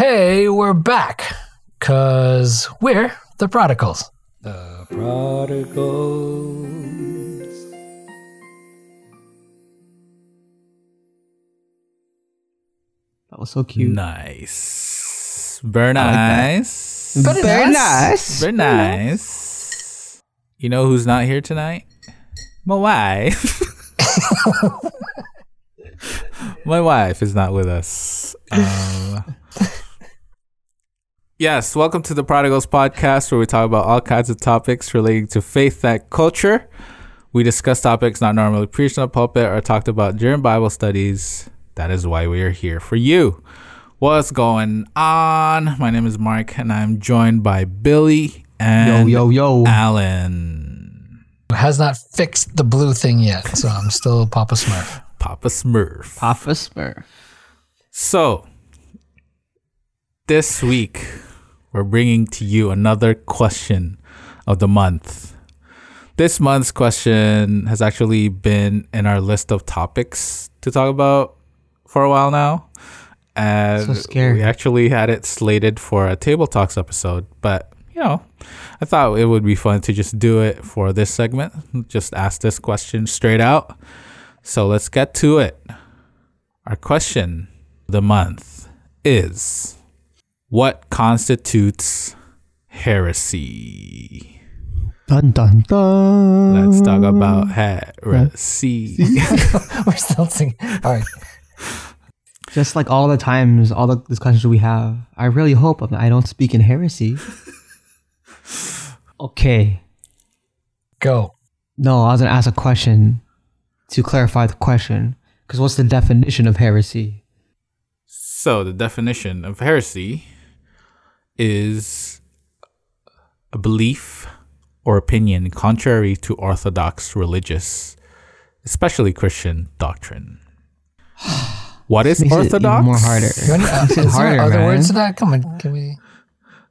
Hey, we're back. Cause we're the prodigals. The prodigals. That was so cute. Nice. Very I like that. nice. Very Very nice. nice. Very nice. You know who's not here tonight? My wife. My wife is not with us. Um, yes, welcome to the Prodigals podcast, where we talk about all kinds of topics relating to faith and culture. We discuss topics not normally preached on the pulpit or talked about during Bible studies. That is why we are here for you. What's going on? My name is Mark, and I'm joined by Billy Yo, and yo, yo. Alan. Has not fixed the blue thing yet, so I'm still Papa Smurf. Papa Smurf. Papa Smurf. So, this week, we're bringing to you another question of the month. This month's question has actually been in our list of topics to talk about for a while now. And So scary. we actually had it slated for a Table Talks episode, but you know, I thought it would be fun to just do it for this segment. Just ask this question straight out. So let's get to it. Our question of the month is What constitutes heresy? Dun dun dun. Let's talk about heresy. We're still singing. All right. Just like all the times, all the discussions we have, I really hope I don't speak in heresy. Okay. Go. No, I was gonna ask a question to clarify the question. Because what's the definition of heresy? So, the definition of heresy is a belief or opinion contrary to orthodox religious, especially Christian doctrine. What is Makes it even orthodox? more harder. You want, uh, Makes it is there harder, other man. words to that? Come on. Can we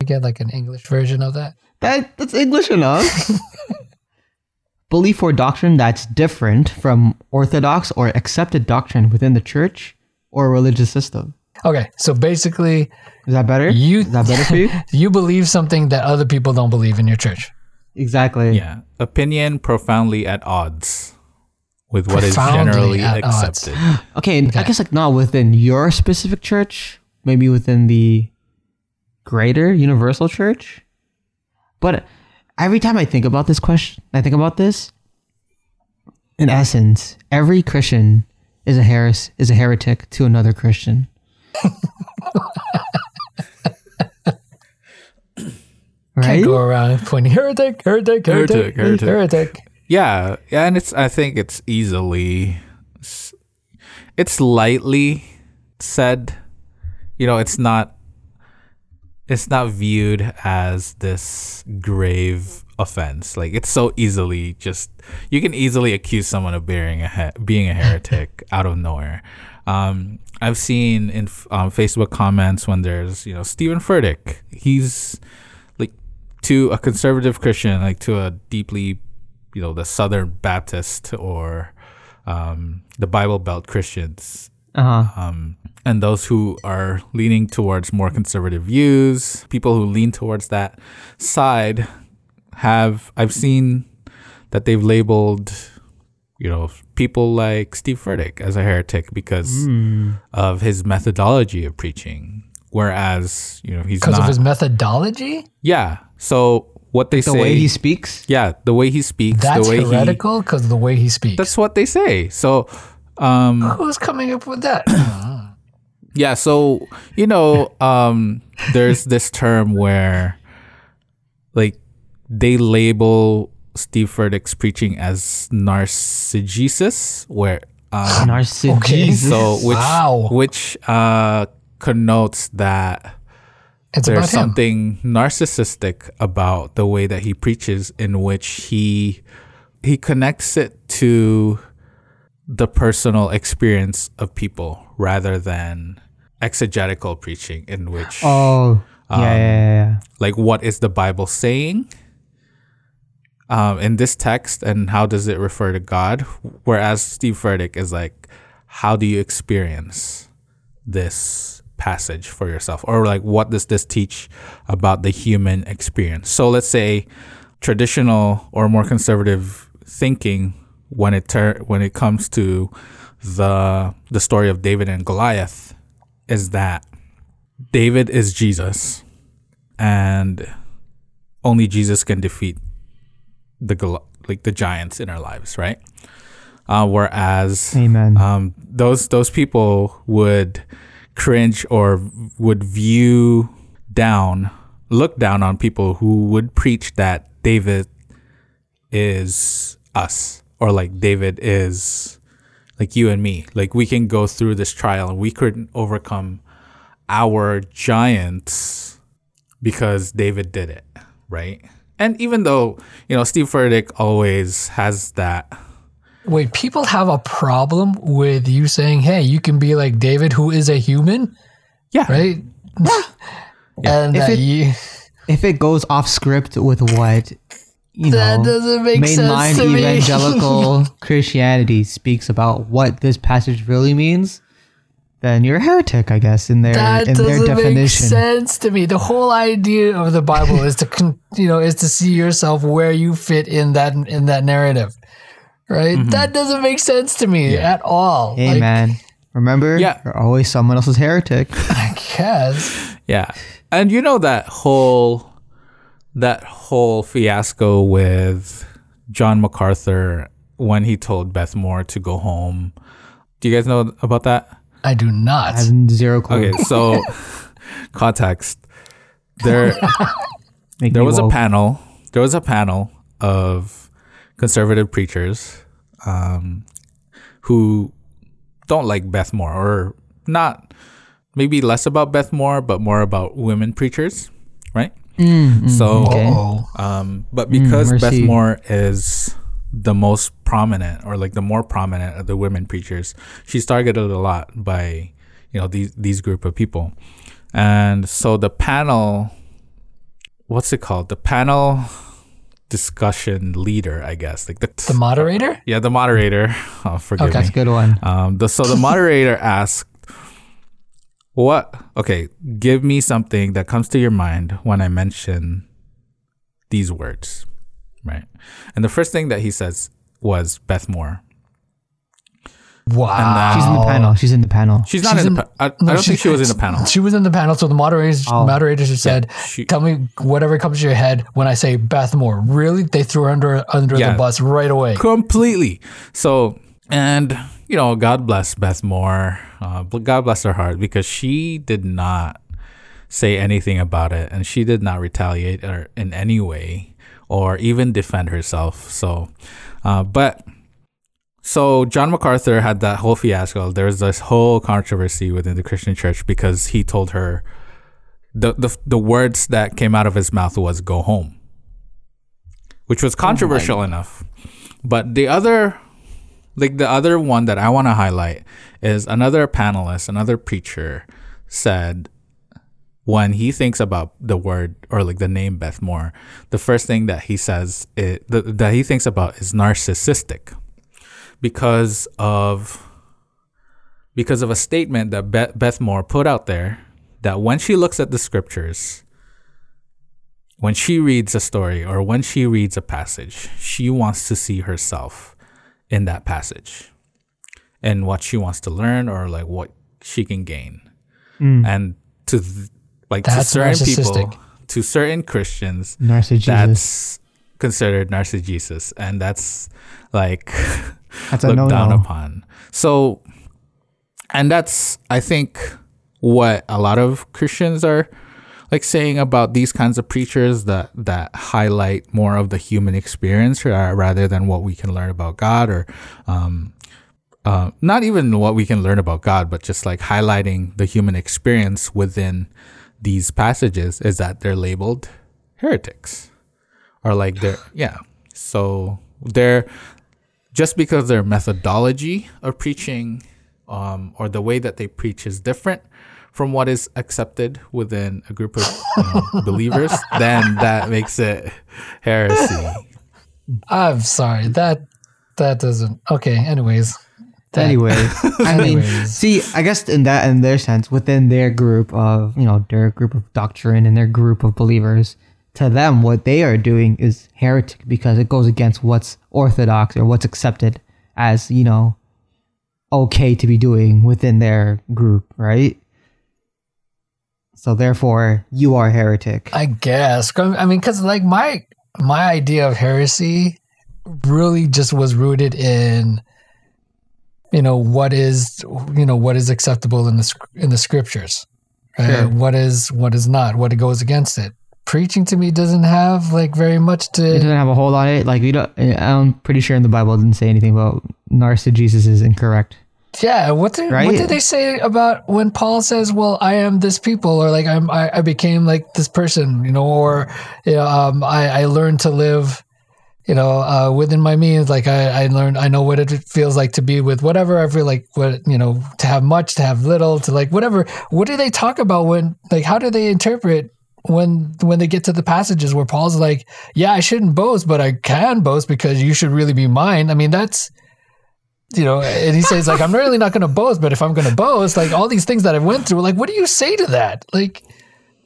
get like an English version of that? That that's English enough. Belief or doctrine that's different from orthodox or accepted doctrine within the church or religious system. Okay. So basically, Is that better? you Is that better for you? you believe something that other people don't believe in your church. Exactly. Yeah. Opinion profoundly at odds with what is Profoundly generally at odds. accepted. Okay, I guess like not within your specific church, maybe within the greater universal church. But every time I think about this question, I think about this. In essence, every Christian is a heres is a heretic to another Christian. Right? Can't go around pointing heretic, heretic, heretic, Heretic, heretic. heretic. Yeah, yeah, and it's I think it's easily it's lightly said. You know, it's not it's not viewed as this grave offense. Like it's so easily just you can easily accuse someone of being a he- being a heretic out of nowhere. Um, I've seen in um, Facebook comments when there's you know Stephen Furtick. He's like to a conservative Christian, like to a deeply you know the Southern Baptist or um, the Bible Belt Christians Uh-huh. um, and those who are leaning towards more conservative views, people who lean towards that side have I've seen that they've labeled, you know, people like Steve Furtick as a heretic because of his methodology of preaching. Whereas, you know, he's Because of his methodology? Yeah. So what they The say way he speaks. Yeah, the way he speaks, That's the way heretical because of the way he speaks. That's what they say. So um Who's coming up with that? Yeah, so you know, um, there's this term where, like, they label Steve Furtick's preaching as narcigesis, where um, Narcissist. Okay. so which Wow. which uh, connotes that It's there's about him. something narcissistic about the way that he preaches, in which he he connects it to the personal experience of people rather than exegetical preaching in which Oh, yeah, yeah, yeah, yeah. like what is the bible saying um, in this text and how does it refer to god? Whereas steve furtick is like how do you experience this passage for yourself? Or like what does this teach about the human experience? So let's say traditional or more conservative thinking when it ter- when it comes to the the story of David and Goliath is that David is Jesus and only Jesus can defeat the like the giants in our lives right uh, whereas Amen. um, those those people would cringe or would view down, look down on people who would preach that David is us or like David is like you and me. Like we can go through this trial and we couldn't overcome our giants because David did it, right? And even though, you know, Steve Furtick always has that Wait, people have a problem with you saying, "Hey, you can be like David, who is a human," yeah, right? And If that it- you, if it goes off script with what you that know doesn't make sense mainline to me. evangelical Christianity speaks about what this passage really means, then you're a heretic, I guess, in their that in their doesn't make definition. sense to me. The whole idea of the Bible is to, con- you know, is to see yourself where you fit in that in that narrative, right? Mm-hmm. That doesn't make sense to me at all. Hey Like, man, remember? Yeah. you're always someone else's heretic. I guess. Yeah. And you know that whole that whole fiasco with John MacArthur when he told Beth Moore to go home. Do you guys know about that? I do not. I have zero clue. Okay, so context. There there me was a panel. There was a panel of conservative preachers um, who don't like Beth Moore, or not maybe less about Beth Moore, but more about women preachers, right? so, okay. Um, but because Beth. Moore is the most prominent, or like the more prominent of the women preachers, she's targeted a lot by you know these these group of people, and so the panel, what's it called? The panel discussion leader, I guess, like the, the moderator. yeah, the moderator. Oh, forgive Okay. me. That's a good one. Um, the, so the moderator asked, "What? Okay, give me something that comes to your mind when I mention these words, right?" And the first thing that he says was Beth Moore. Wow. She's in the panel. She's in the panel. She's not She's in in- the. Pa- I, I No, don't think she- she was in the panel. She was in the panel, so the moderators Oh. moderators just said, she- "Tell me whatever comes to your head when I say Beth Moore." Really, they threw her under under Yeah. the bus right away. completely. So, and you know, God bless Beth Moore. Uh, God bless her heart because she did not say anything about it, and she did not retaliate or in any way or even defend herself. So, uh, but so John MacArthur had that whole fiasco. There was this whole controversy within the Christian church because he told her the the, the words that came out of his mouth was "go home," which was controversial enough. But the other, like the other one that I want to highlight is another panelist, another preacher said when he thinks about the word or like the name Beth Moore, the first thing that he says th- that he thinks about is narcissistic because of because of a statement that Beth, Beth Moore put out there that when she looks at the scriptures when she reads a story or when she reads a passage, she wants to see herself in that passage and what she wants to learn or like what she can gain. Mm. And to th- like to certain people, to certain Christians, that's considered narcissism and that's like That's a looked no down upon. So, and that's I think what a lot of Christians are like saying about these kinds of preachers that that highlight more of the human experience uh, rather than what we can learn about God or um, uh, not even what we can learn about God, but just like highlighting the human experience within these passages is that they're labeled heretics or like they're yeah. So they're just because their methodology of preaching um, or the way that they preach is different from what is accepted within a group of you know, believers, then that makes it heresy. I'm sorry that that doesn't. Okay. Anyways, That- Anyway, I mean, see, I guess in that, in their sense, within their group of, you know, their group of doctrine and their group of believers, to them, what they are doing is heretic because it goes against what's orthodox or what's accepted as, you know, okay to be doing within their group, right? So therefore, you are heretic. I guess. I mean, because like my my idea of heresy really just was rooted in, you know, what is you know what is acceptable in the in the scriptures, right? Sure. What is what is not, what goes against it. Preaching to me doesn't have like very much to It to. doesn't have a hold on it. Like we don't. I'm pretty sure in the Bible it didn't say anything about narcissism is incorrect. Yeah, what did what did they say about when Paul says, "Well, I am this people," or like I'm I, I became like this person, you know, or you know, um, I I learned to live, you know, uh, within my means. Like I I learned I know what it feels like to be with whatever I feel like what you know to have much to have little to like whatever. What do they talk about when like how do they interpret? When when they get to the passages where Paul's like, yeah, I shouldn't boast, but I can boast because you should really be mine. I mean, that's you know, and he says like, I'm really not going to boast, but if I'm going to boast, like all these things that I went through, like, what do you say to that? Like,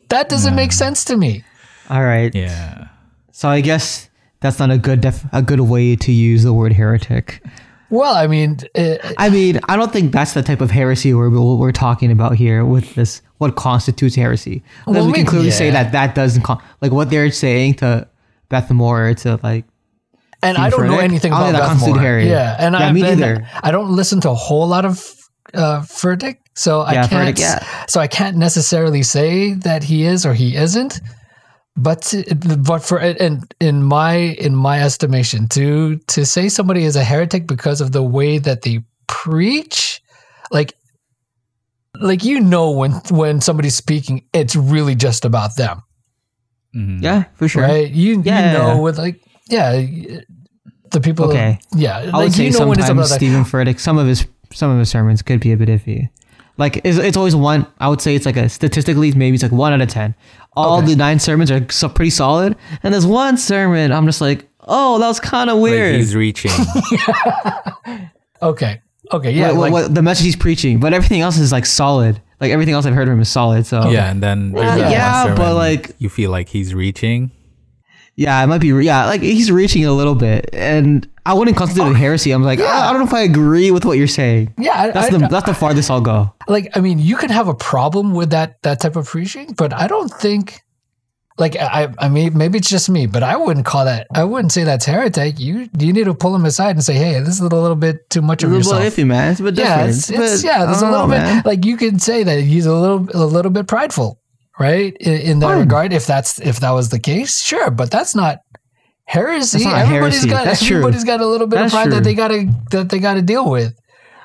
that doesn't make sense to me. All right. Yeah. So I guess that's not a good def- a good way to use the word heretic. Well, I mean, uh, I mean, I don't think that's the type of heresy we're we're talking about here with this. What constitutes heresy? Well, we can clearly say that that doesn't con- like what they're saying to Beth Moore to like. and I don't know anything about Beth Moore. Harry. Yeah, and Yeah, I, me neither. I don't listen to a whole lot of uh, Furtick, so I can't. Furtick, yeah. So I can't necessarily say that he is or he isn't. But but for and in my in my estimation, to to say somebody is a heretic because of the way that they preach, like like you know when when somebody's speaking, it's really just about them, Mhm. Yeah, for sure. right? You Yeah, you know yeah, yeah. with like yeah, the people. Okay. yeah, I would like say you know when it's sometimes about that. Stephen Furtick, some of his some of his sermons could be a bit iffy. Like it's, it's always one. I would say it's like a statistically maybe it's like one out of ten. All Okay. the nine sermons are so pretty solid, and there's one sermon I'm just like, oh, that was kind of Like weird. he's reaching. Okay, okay, yeah, what, what- like, what- the message he's preaching, but everything else is like solid. Like everything else I've heard of him is solid. So Yeah, and then there's Well, that one yeah, but, like- you feel like he's reaching. Yeah, it might be. Yeah, like he's reaching a little bit, and I wouldn't consider it heresy. I'm like, "Ah, I don't know if I agree with what you're saying. yeah, That's I- the that's the farthest I'll go. like I mean, you can have a problem with that that type of preaching, but I don't think like I I mean maybe it's just me, but I wouldn't call that I wouldn't say that's heretic. You you need to pull him aside and say, hey, this is a little bit too much A of little yourself. bit iffy, man. It's a bit yeah, different. it's, it's but yeah. There's a little know, bit man. like you can say that he's a little a little bit prideful, right? In, in that Fine. regard, if that's if that was the case, sure, but that's not heresy. That's not everybody's heresy. got That's true. everybody's got a little bit That's of pride true. that they gotta that they gotta deal with.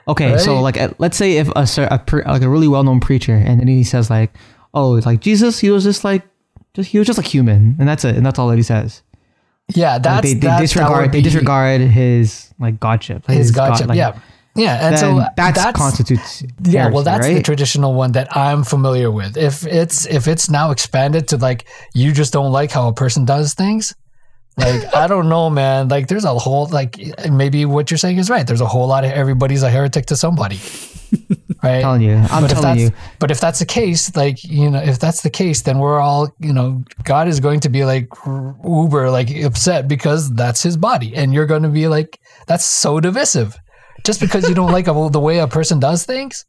Okay, so like uh, let's say if a, a like a really well known preacher, and then he says like, "Oh, it's like Jesus, he was just like, just he was just like human," and that's it, and that's all that he says. Yeah, Like, that's they, they that- that disregard would they disregard his like godship, like, his gotcha. God- like, yeah, yeah, and so that's, that's constitutes. yeah. Well, that's the traditional one that I'm familiar with. If it's if it's now expanded to like you just don't like how a person does things, like I don't know, man. Like there's a whole like maybe what you're saying is right. There's a whole lot of everybody's a heretic to somebody, right? I'm telling you, I'm but if telling that's you. but if that's the case, like you know, if that's the case, then we're all you know, God is going to be like uber like upset because that's His body, and you're going to be like, that's so divisive, just because you don't like a, the way a person does things,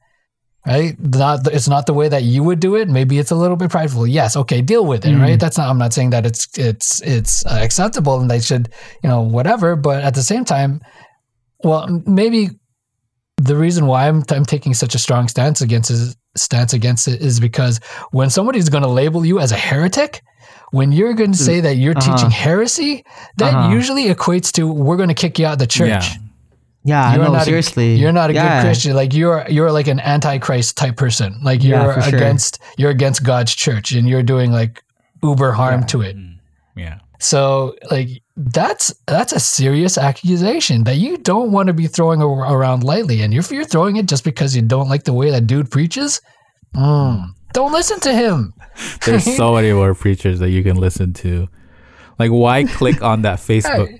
right? Not it's not the way that you would do it. Maybe it's a little bit prideful. Yes, okay, deal with it, right? That's not. I'm not saying that it's it's it's uh, acceptable and they should you know whatever, but at the same time, well, maybe the reason why I'm, I'm taking such a strong stance against it, stance against it is because when somebody's going to label you as a heretic, when you're going to say that you're Uh-huh. teaching heresy, that Uh-huh. usually equates to we're going to kick you out of the church. Yeah. Yeah, You're no, not seriously, A, you're not a Yeah. good Christian. Like you're you're like an antichrist type person. Like you're for sure. against you're against God's church and you're doing like uber harm to it. Yeah. So like that's that's a serious accusation that you don't want to be throwing around lightly. And if you're throwing it just because you don't like the way that dude preaches, mm, don't listen to him. There's so many more preachers that you can listen to. Like, why click on that Facebook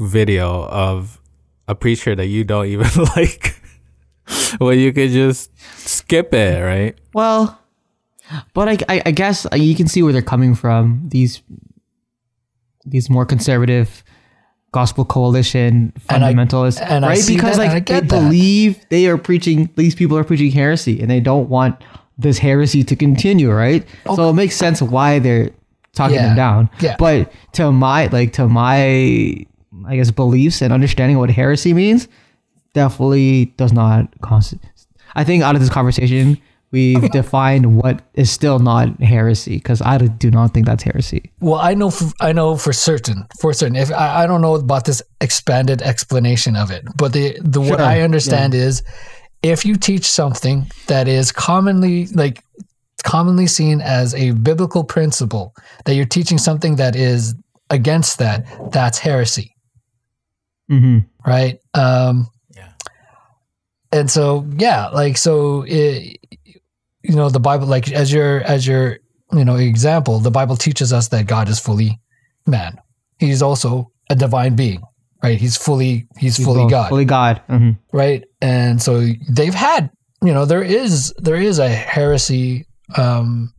video of a preacher that you don't even like? well, you could just skip it, right? Well, but I, I, I guess uh, you can see where they're coming from. These these more conservative gospel coalition And I- fundamentalists, and right? see because that, and I like they that. believe they are preaching. These people are preaching heresy, and they don't want this heresy to continue, right? So it makes sense why they're talking. Yeah. them down. Yeah. But to my like to my I guess beliefs and understanding what heresy means, definitely does not constitute. I think out of this conversation, we've defined what is still not heresy because I do not think that's heresy. Well, I know, for, I know for certain, for certain. If I, I don't know about this expanded explanation of it, but the the what I understand is, if you teach something that is commonly like commonly seen as a biblical principle, that you're teaching something that is against that, that's heresy, hmm right? Um, Yeah. and so yeah, like so, it, you know, the Bible, like as your as your you know example, the Bible teaches us that God is fully man. He's also a divine being, right? He's fully he's, fully God, Fully God. hmm right? And so they've had, you know, there is there is a heresy um,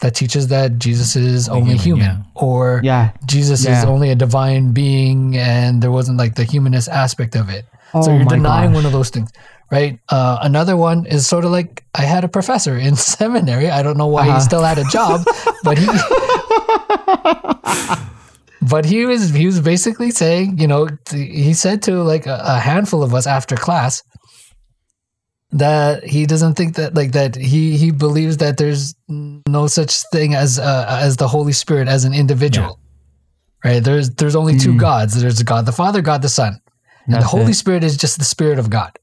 that teaches that Jesus is only human, human, yeah. or Yeah. Jesus is only a divine being, and there wasn't like the humanist aspect of it. so Oh you're denying gosh. one of those things, right? Uh, another one is sort of like I had a professor in seminary. I don't know why Uh-huh. he still had a job, but he. But he was he was basically saying, you know, he said to like a, a handful of us after class that he doesn't think that like that he he believes that there's no such thing as uh, as the Holy Spirit as an individual. Right? There's there's only two gods. There's God the Father, God the Son. And the Holy it. Spirit is just the Spirit of God.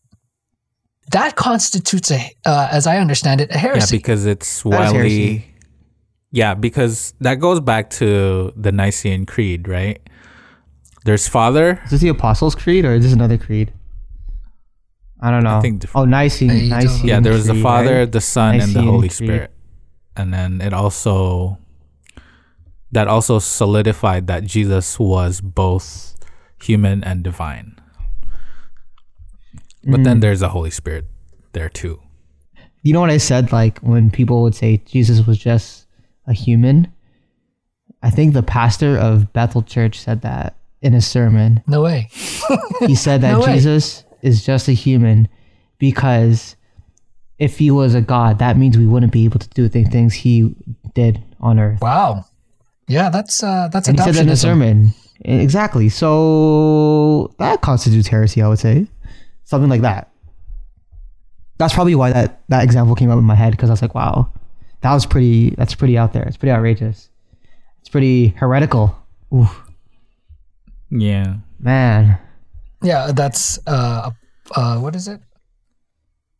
That constitutes a, uh, as I understand it, a heresy. Yeah, because it's wildly Yeah, because that goes back to the Nicene Creed, right? There's Father. Is this the Apostles' Creed or is this another creed? I don't know. think diff- oh, Nicene. Nicene Yeah, there was the Father, right? the Son, and the Holy Creed. Spirit, and then it also that also solidified that Jesus was both human and divine. But Mm. then there's the Holy Spirit there too. You know what I said? Like when people would say Jesus was just a human. I think the pastor of Bethel Church said that in a sermon. no way. He said that No way. Jesus is just a human because if he was a god, that means we wouldn't be able to do the things he did on earth. Wow. Yeah, that's uh, that's And he said that in a sermon. Exactly. So that constitutes heresy, I would say. Something like that. That's probably why that, that example came up in my head because I was like, wow, that was pretty, that's pretty out there. It's pretty outrageous. It's pretty heretical. Ooh, Yeah. man. Yeah, that's uh, uh, what is it?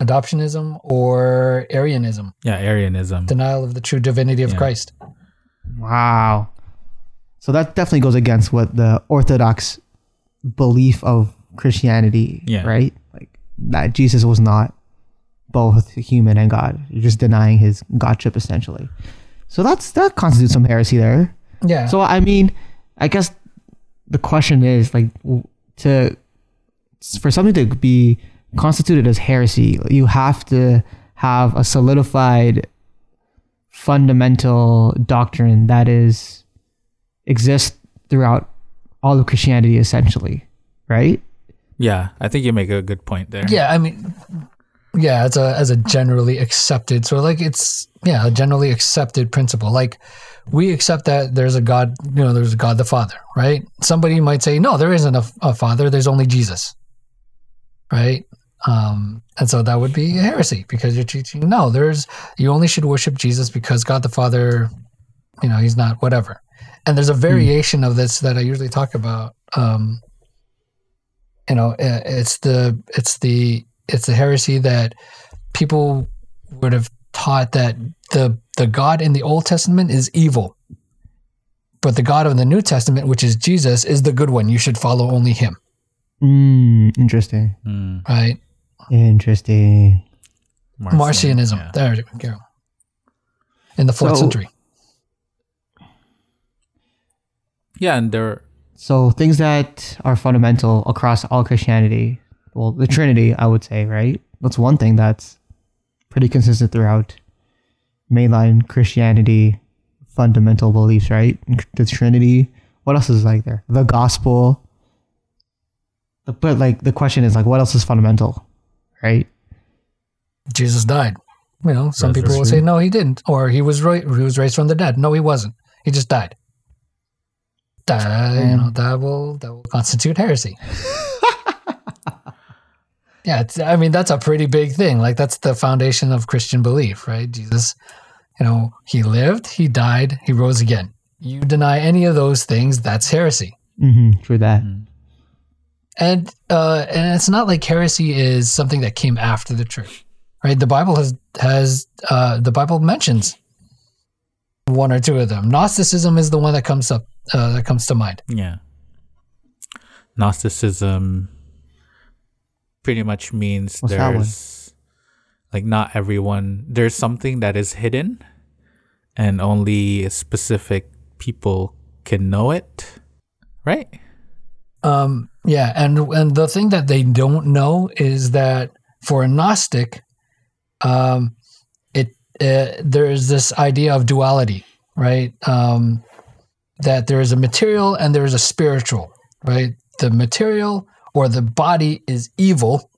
Adoptionism or Arianism, Yeah, Arianism. denial of the true divinity of Yeah. Christ. Wow. So that definitely goes against what the Orthodox belief of Christianity, Yeah. right? Like that Jesus was not both human and God. You're just denying his godship essentially. So that's that constitutes some heresy there. Yeah. So I mean, I guess the question is like to for something to be constituted as heresy, you have to have a solidified fundamental doctrine that is exists throughout all of Christianity essentially, right? Yeah, I think you make a good point there. yeah, I mean, yeah, as a as a generally accepted, so like it's yeah, a generally accepted principle. Like we accept that there's a God, you know, there's a God the Father, right? Somebody might say, no, there isn't a, a Father. There's only Jesus, right? Um, and so that would be a heresy because you're teaching no, there's you only should worship Jesus because God the Father, you know, he's not whatever. And there's a variation of this that I usually talk about. Um, you know, it's the it's the it's the heresy that people would have taught that the the God in the Old Testament is evil, but the God of the New Testament, which is Jesus, is the good one. You should follow only Him, Mm, interesting. Mm, right? Interesting. Marcion, Marcionism. yeah. There we go. In the fourth So- century. Yeah, and there. So things that are fundamental across all Christianity, well, the Trinity, I would say, right? That's one thing that's pretty consistent throughout mainline Christianity fundamental beliefs, right? The Trinity. What else is like there? The gospel. But like the question is like, what else is fundamental, right? Jesus died. You know, some That's people will say no, he didn't, or he was right. He was raised from the dead. No, he wasn't. He just died. That, you know, that will that will constitute heresy. yeah, it's, I mean that's a pretty big thing. Like that's the foundation of Christian belief, right? Jesus, you know, he lived, he died, he rose again. You deny any of those things, that's heresy. Mm-hmm. True that. And uh, and it's not like heresy is something that came after the church, right? The Bible has has uh, the Bible mentions one or two of them. Gnosticism is the one that comes up uh, that comes to mind. Yeah. Gnosticism pretty much means What's there's like not everyone there's something that is hidden and only specific people can know it. Right? Um, yeah, and and the thing that they don't know is that for a Gnostic, um, it uh, there is this idea of duality, right? Um, that there is a material and there is a spiritual, right? The material or the body is evil,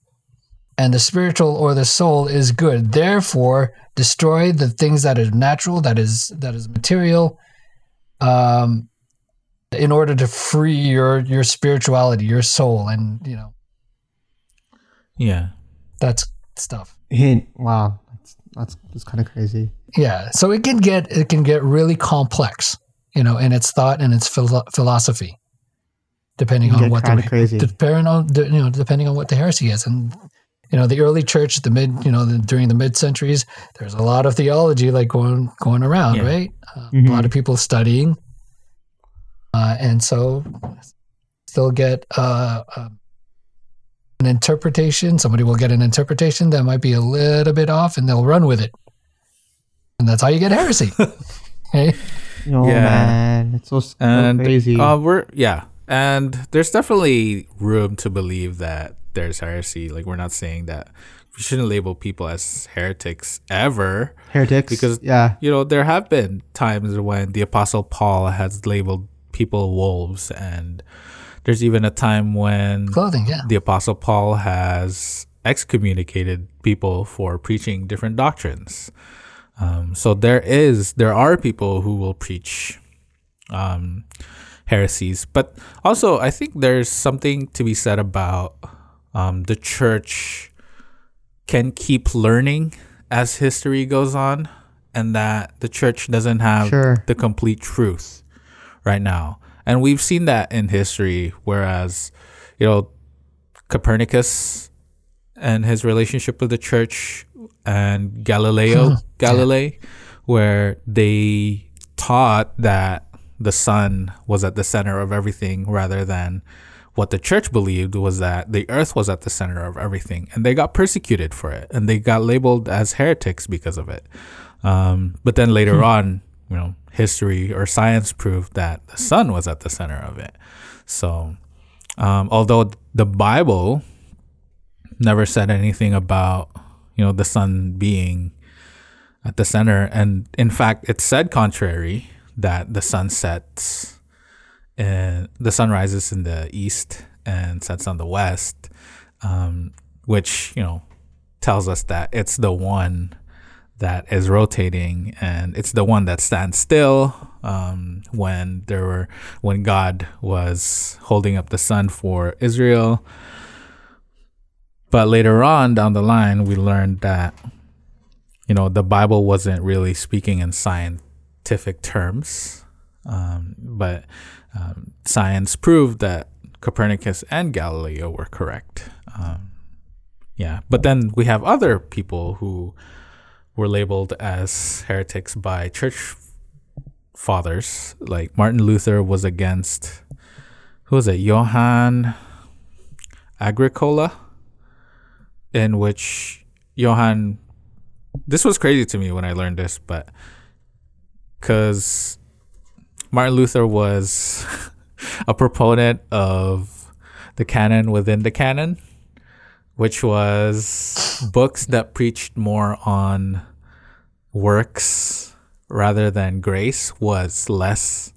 and the spiritual or the soul is good. Therefore, destroy the things that are natural, that is that is material. Um, in order to free your your spirituality, your soul, and you know Yeah. that's stuff. Hint. Wow. That's that's, that's kind of crazy. Yeah, so it can get it can get really complex, you know, in its thought and its philo- philosophy, depending on what kinda the crazy. depending on you know depending on what the heresy is, and you know the early church, the mid you know the, during the mid centuries, there's a lot of theology like going going around, Yeah. right? Uh, Mhm. A lot of people studying, uh, and so still get uh, uh, an interpretation. Somebody will get an interpretation that might be a little bit off, and they'll run with it, and that's how you get heresy. okay? Oh Yeah. man, it's so, so and crazy. Uh, we're yeah, and there's definitely room to believe that there's heresy. Like we're not saying that we shouldn't label people as heretics ever. Heretics. because- yeah, You know, there have been times when the apostle Paul has labeled people wolves, and there's even a time when Clothing, yeah. the apostle Paul has excommunicated people for preaching different doctrines. Um, so there is there are people who will preach um, heresies, but also I think there's something to be said about um, the church can keep learning as history goes on, and that the church doesn't have Sure. the complete truth right now. And we've seen that in history, whereas, you know, Copernicus and his relationship with the church and Galileo Galilei, where they taught that the sun was at the center of everything rather than what the church believed was that the earth was at the center of everything. And they got persecuted for it and they got labeled as heretics because of it. Um, but then later on, you know, history or science proved that the sun was at the center of it. So, um, although the Bible never said anything about, you know, the sun being at the center, and in fact, it said contrary that the sun sets and the sun rises in the east and sets on the west, um, which you know tells us that it's the one that is rotating and it's the one that stands still um, when there were when God was holding up the sun for Israel. But later on down the line, we learned that you know the Bible wasn't really speaking in scientific terms, um, but um, science proved that Copernicus and Galileo were correct. Um, yeah, but then we have other people who were labeled as heretics by church fathers. Like Martin Luther was against who was it? Johann Agricola, in which Johann. This was crazy to me when I learned this, but because Martin Luther was a proponent of the canon within the canon, which was books that preached more on works rather than grace, was less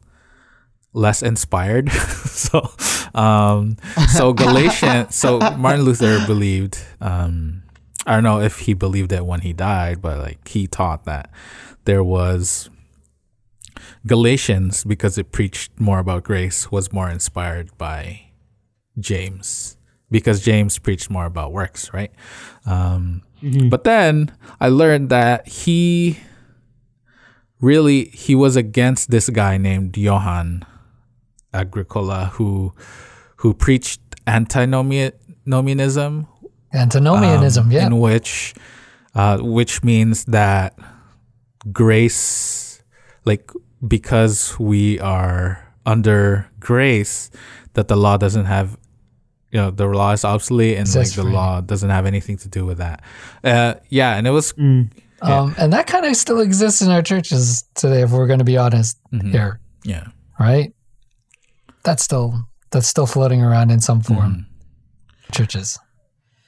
less inspired. so, um, so Galatian, so Martin Luther believed, um, I don't know if he believed it when he died, but like he taught that there was Galatians because it preached more about grace was more inspired by James because James preached more about works, right? Um, But then I learned that he really he was against this guy named Johann Agricola who who preached antinomianism, Antinomianism, um, yeah. in which uh, which means that grace like because we are under grace that the law doesn't have you know the law is obsolete and like the law doesn't have anything to do with that uh yeah and it was Mm. Um, and that kind of still exists in our churches today, if we're going to be honest Mhm. here, yeah right? That's still that's still floating around in some form. Mm-hmm. Churches.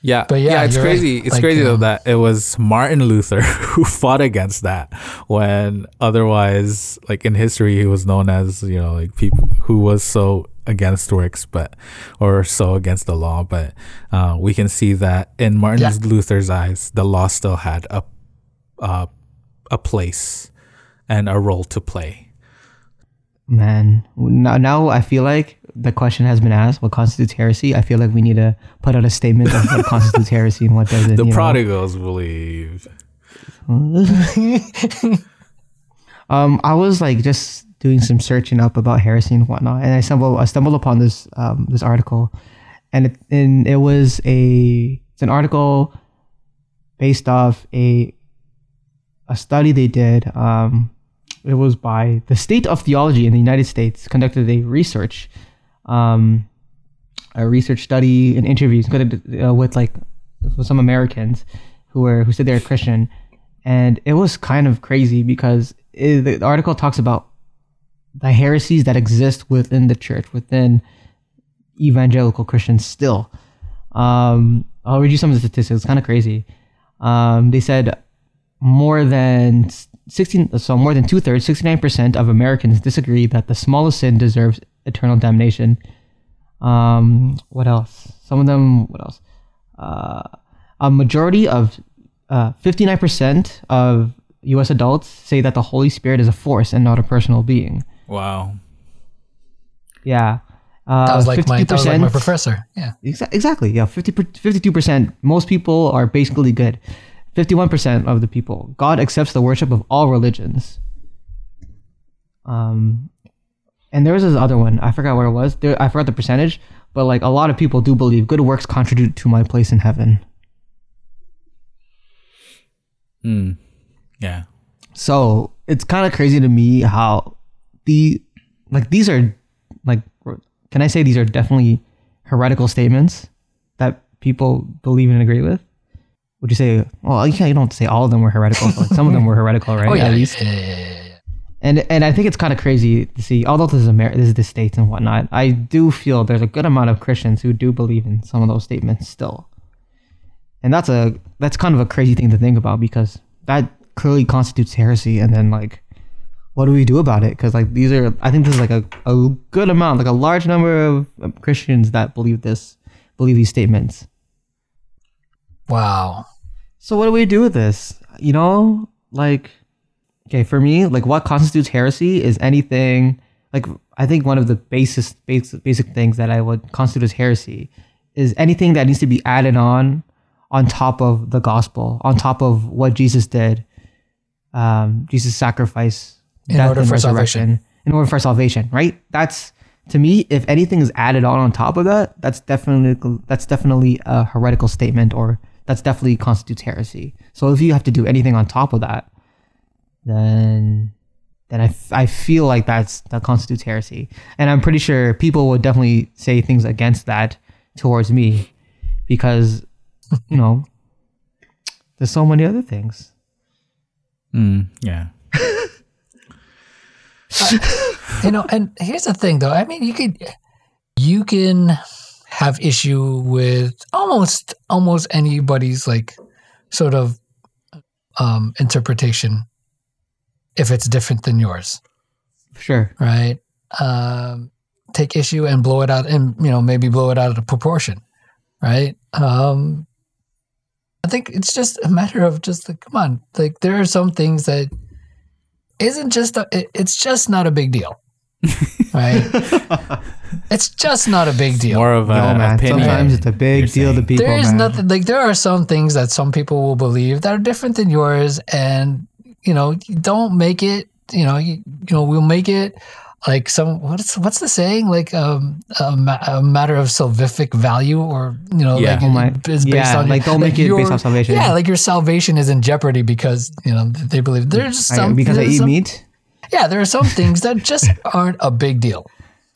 Yeah, But yeah, it's you're right. crazy. It's Like, crazy though um, that it was Martin Luther who fought against that when otherwise, like in history, he was known as you know like people who was so against works, but or so against the law. But uh, we can see that in Martin Yeah. Luther's eyes, the law still had a uh, a place and a role to play. Man, now, now I feel like the question has been asked: What constitutes heresy? I feel like we need to put out a statement of what constitutes heresy and what doesn't. The you know? prodigals believe. Um, I was like just doing some searching up about heresy and whatnot, and I stumbled I stumbled upon this um, this article, and it and it was a it's an article based off a a study they did. Um, it was by the State of Theology in the United States conducted a research, um, a research study and interviews uh, with like with some Americans who were who said they were Christian, and it was kind of crazy because it, the article talks about the heresies that exist within the church, within evangelical Christians still. Um, I'll read you some of the statistics. It's kind of crazy. Um, they said more than 16, so more than two thirds, 69% of Americans disagree that the smallest sin deserves eternal damnation. Um, what else? Some of them, what else? Uh, a majority of uh, 59% of US adults say that the Holy Spirit is a force and not a personal being. Wow. Yeah. Uh, That was like my that was like my 52% professor. Yeah. Exa- exactly. Yeah. 50, 52%. Most people are basically good. 51% of the people. God accepts the worship of all religions. Um, and there was this other one. I forgot where it was. There, I forgot the percentage, but like a lot of people do believe good works contribute to my place in heaven. Hmm. Yeah. So it's kind of crazy to me how the like these are like can I say these are definitely heretical statements that people believe and agree with? Would you say? Well, you. You don't have to say all of them were heretical. but, like some of them were heretical, right? Oh yeah. At least. yeah, yeah, yeah. And and I think it's kind of crazy to see. Although this is America, this is the states and whatnot, I do feel there's a good amount of Christians who do believe in some of those statements still. And that's a that's kind of a crazy thing to think about because that clearly constitutes heresy. And then like, what do we do about it? Because like these are, I think this is like a, a good amount, like a large number of Christians that believe this, believe these statements. Wow. So what do we do with this? You know, like, okay, for me, like what constitutes heresy is anything. Like, I think one of the basis, basic, basic things that I would constitute as heresy is anything that needs to be added on, on top of the gospel, on top of what Jesus did, um, Jesus' sacrifice, In death, order and for resurrection, salvation. in order for salvation, right? That's to me, if anything is added on on top of that, that's definitely that's definitely a heretical statement, or that's definitely constitutes heresy. So if you have to do anything on top of that, then then I, f- I feel like that's that constitutes heresy, and I'm pretty sure people would definitely say things against that towards me, because you know there's so many other things. Mm, yeah. You know, and here's the thing though. I mean, you could you can have issue with almost almost anybody's like sort of um, interpretation if it's different than yours, Sure. right? Um, take issue and blow it out, and you know maybe blow it out of proportion, right? Um, I think it's just a matter of just like, come on, like there are some things that isn't just a, it, it's just not a big deal, right? it's just not a big deal. More of No, a man. opinion. Sometimes it's a big you're deal to people, there is man. nothing like there are some things that some people will believe that are different than yours and you know don't make it you know you, you know we'll make it like some what's what's the saying like um a, ma- a matter of salvific value or you know Yeah. like Oh my- it- it's based yeah, on like, don't make it based your- on salvation. yeah like your salvation is in jeopardy because you know they believe there's just I- some because I eat some- meat. yeah there are some things that just aren't a big deal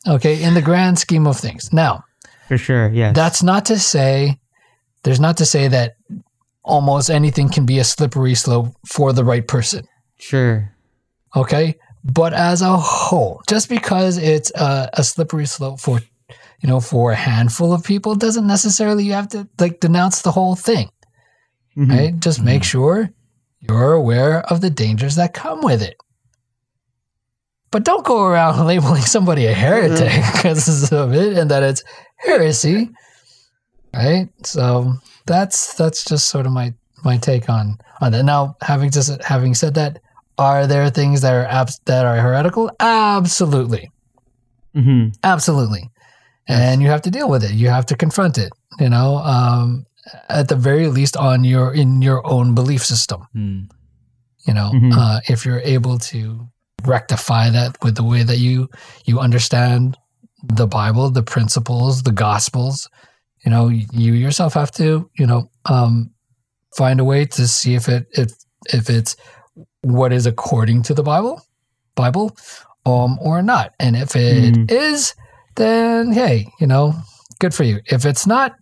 okay in the grand scheme of things now For sure. yeah that's not to say there's not to say that almost anything can be a slippery slope for the right person sure. okay but as a whole just because it's a, a slippery slope for you know for a handful of people doesn't necessarily you have to like denounce the whole thing Mhm. right? Just make sure you're aware of the dangers that come with it. But don't go around labeling somebody a heretic because of it and that it's heresy right? So that's that's just sort of my my take on on that. Now having just having said that are there things that are abs- that are heretical absolutely Mhm. absolutely and you have to deal with it you have to confront it you know um at the very least on your in your own belief system Hmm. you know Mhm. uh, if you're able to rectify that with the way that you you understand the bible the principles the gospels you know you yourself have to you know um find a way to see if it if if it's what is according to the bible bible um or not and if it is, Mhm. then hey you know good for you if it's not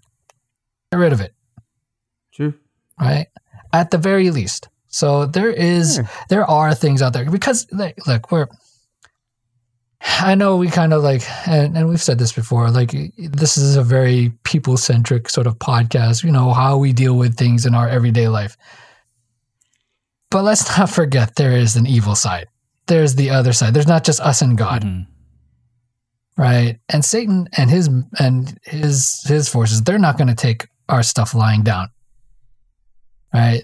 get rid of it True. right? At the very least. So there is, Sure. there are things out there because like, look, we're. I know we kind of like, and, and we've said this before. Like, this is a very people centric sort of podcast. You know how we deal with things in our everyday life. But let's not forget there is an evil side. There's the other side. There's not just us and God Mhm. right and satan and his and his his forces they're not going to take our stuff lying down right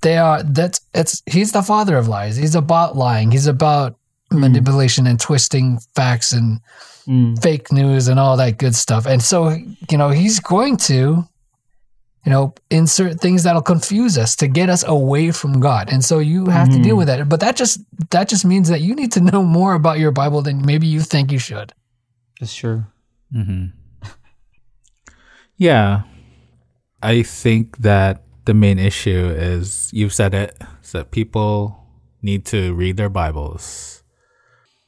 they are that's it's he's the father of lies he's about lying he's about Mhm. manipulation and twisting facts and Mm. fake news and all that good stuff and so you know he's going to you know insert things that'll confuse us to get us away from god and so you have to deal Mhm. with that but that just that just means that you need to know more about your bible than maybe you think you should That's true. hmm Yeah. I think that the main issue is you've said it, is that people need to read their Bibles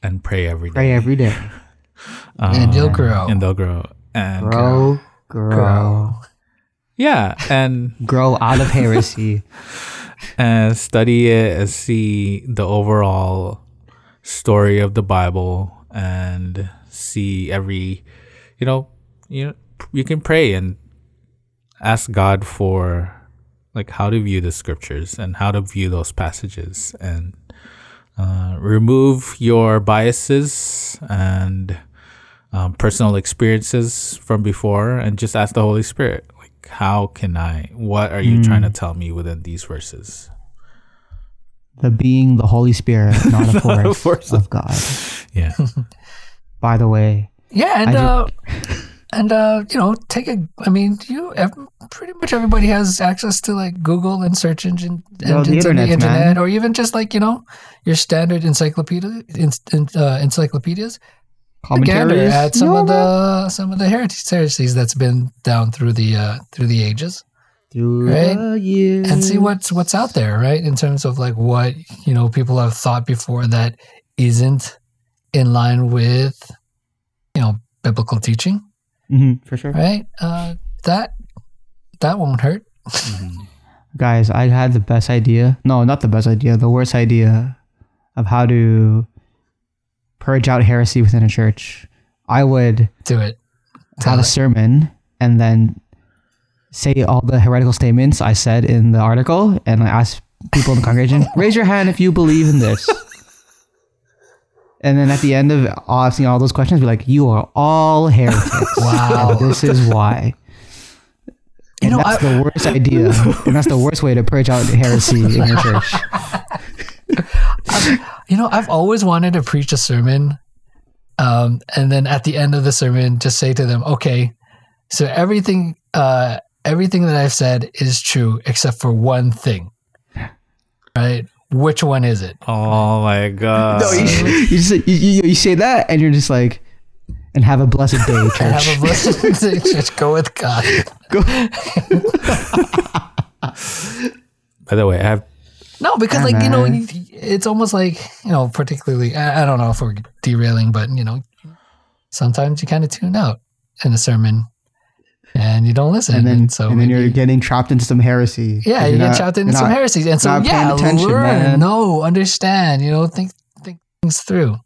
and pray every day. Pray every day. Um, and they'll grow. And they'll grow. And Grow, grow, Grow. Yeah, and grow out of heresy. and study it and see the overall story of the Bible and see every you know you know you can pray and ask God for like how to view the scriptures and how to view those passages and uh, remove your biases and um, personal experiences from before and just ask the Holy Spirit how can I what are you trying to tell me within these verses The being the Holy Spirit, not a Not a force, force of God. yeah By the way, Yeah, and I uh, and uh, you know, take a. I mean, you pretty much everybody has access to like Google and search engine Yo, the engines on the internet, man. or even just like you know your standard encyclopedia, in, in, uh, encyclopedias. A gander commentaries. at some Yeah, of man. the some of the heresies heresies that's been down through the uh, through the ages. through right? the years and see what's what's out there, right? In terms of like what you know people have thought before that isn't in line with you know biblical teaching, Mhm, for sure. right? Uh, that that won't hurt. Guys, I had the best idea. No, not the best idea. The worst idea of how to purge out heresy within a church. I would Do it. have a sermon and then say all the heretical statements I said in the article, and I ask people in the congregation, raise your hand if you believe in this. And then at the end of asking all those questions, be like, "You are all heretics. Wow. This is why." You And know, that's I- the worst idea, and that's the worst way to purge out heresy in your church. You know, I've always wanted to preach a sermon, um, and then at the end of the sermon, just say to them, "Okay, so everything, uh, everything that I've said is true except for one thing, right? Which one is it?" Oh my god. No, you, you just you, you, you say that, and you're just like, and have a blessed day, church. Have a blessing. just go with God. Go. By the way, I have No, because like you know, it's almost like you know, particularly. I, I don't know if we're derailing, but you know, sometimes you kind of tune out in a sermon, and you don't listen, and then so and then you're getting trapped into some heresy. Yeah, you you're get not- trapped into some not- heresies, and so yeah, attention, learn, man. know, understand, you know, think think things through.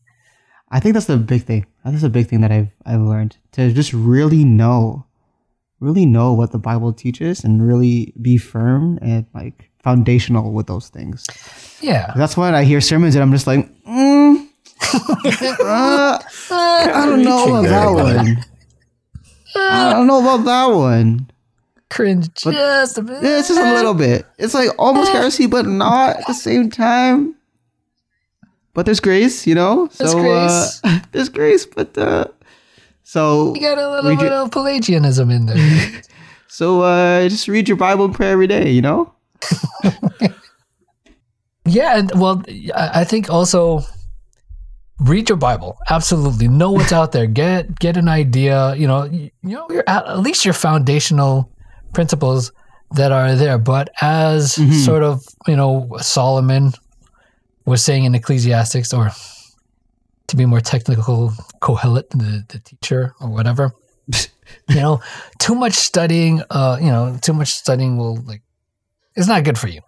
I think that's the big thing. That's a big thing that I've I've learned to just really know, really know what the Bible teaches, and really be firm and like foundational with those things. Yeah, That's when I hear sermons and I'm just like, mm, uh, I don't know about that one. I don't know about that one. cringe just a bit. Yeah, it's just a little bit. It's like almost heresy, but not at the same time. But there's grace, you know. There's so grace. Uh, there's grace, but uh, so You got a little bit your- of Pelagianism in there. so uh, just read your Bible and pray every day, you know. Yeah, and well, I think also read your Bible. Absolutely, know what's out there. Get get an idea. You know, you know, your, at least your foundational principles that are there. But as sort of you know, Solomon was saying in Ecclesiastes, or to be more technical, Kohelet, the, the teacher or whatever. you know, too much studying. Uh, you know, too much studying will like it's not good for you.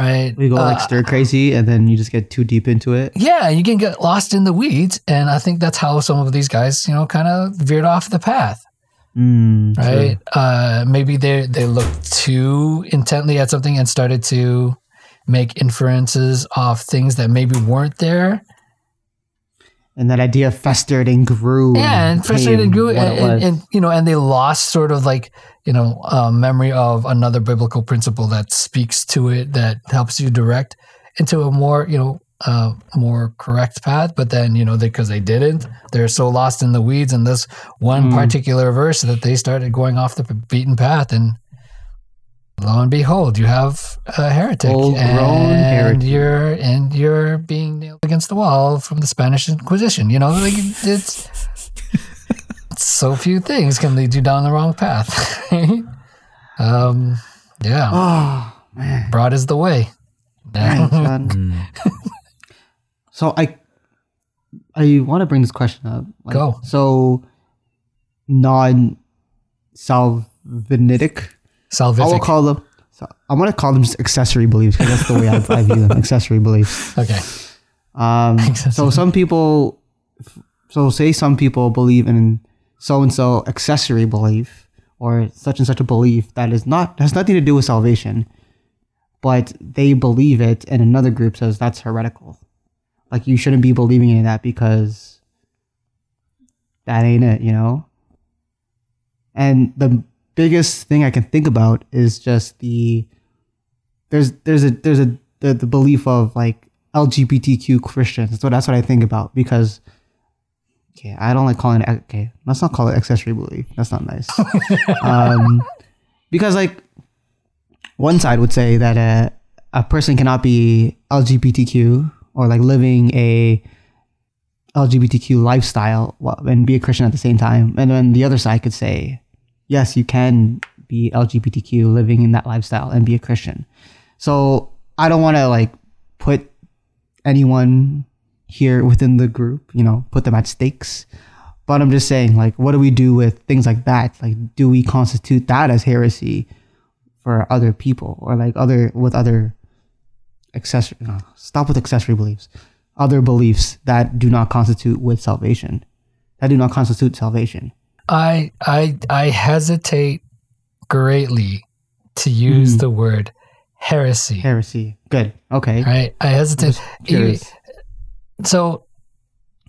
Right? We go like Uh, stir crazy, and then you just get too deep into it. yeah, you can get lost in the weeds, and I think that's how some of these guys, you know, kind of veered off the path, Mm, right? Uh, maybe they they looked too intently at something and started to make inferences off things that maybe weren't there. And that idea festered and grew. Yeah, and frustrated became grew, and, and, and you know, and they lost sort of like you know uh, memory of another biblical principle that speaks to it that helps you direct into a more you know uh, more correct path. But then you know because they, didn't, they're so lost in the weeds in this one Mm. particular verse that they started going off the beaten path and. Lo and behold, you have a heretic, Full-grown and heretic. you're and you're being nailed against the wall from the Spanish Inquisition. You know, like it's so few things can lead you down the wrong path. um, yeah, oh man. broad is the way. Man. Mm. So I I want to bring this question up. Like, Go. So non Salvinitic. I will call them. So I'm gonna call them just accessory beliefs because that's the way I, I view them. Accessory beliefs. okay. Um, so some people, so say some people believe in so and so accessory belief or such and such a belief that is not has nothing to do with salvation, but they believe it, and another group says that's heretical. Like you shouldn't be believing in that because that ain't it, you know. And the biggest thing I can think about is just the there's there's a there's a the, the belief of like LGBTQ Christians. So that's what I think about because okay, I don't like calling it okay. Let's not call it accessory belief. That's not nice. um, because like one side would say that a a person cannot be LGBTQ or like living a LGBTQ lifestyle and be a Christian at the same time, and then the other side could say, yes, you can be LGBTQ living in that lifestyle and be a Christian. So I don't want to like put anyone here within the group, you know, put them at stakes. But I'm just saying, like, what do we do with things like that? Like, do we constitute that as heresy for other people or like other with other accessory? No, stop with accessory beliefs. Other beliefs that do not constitute with salvation, that do not constitute salvation. I I I hesitate greatly to use Mhm. the word heresy. Heresy. Good. Okay. Right? I hesitate. So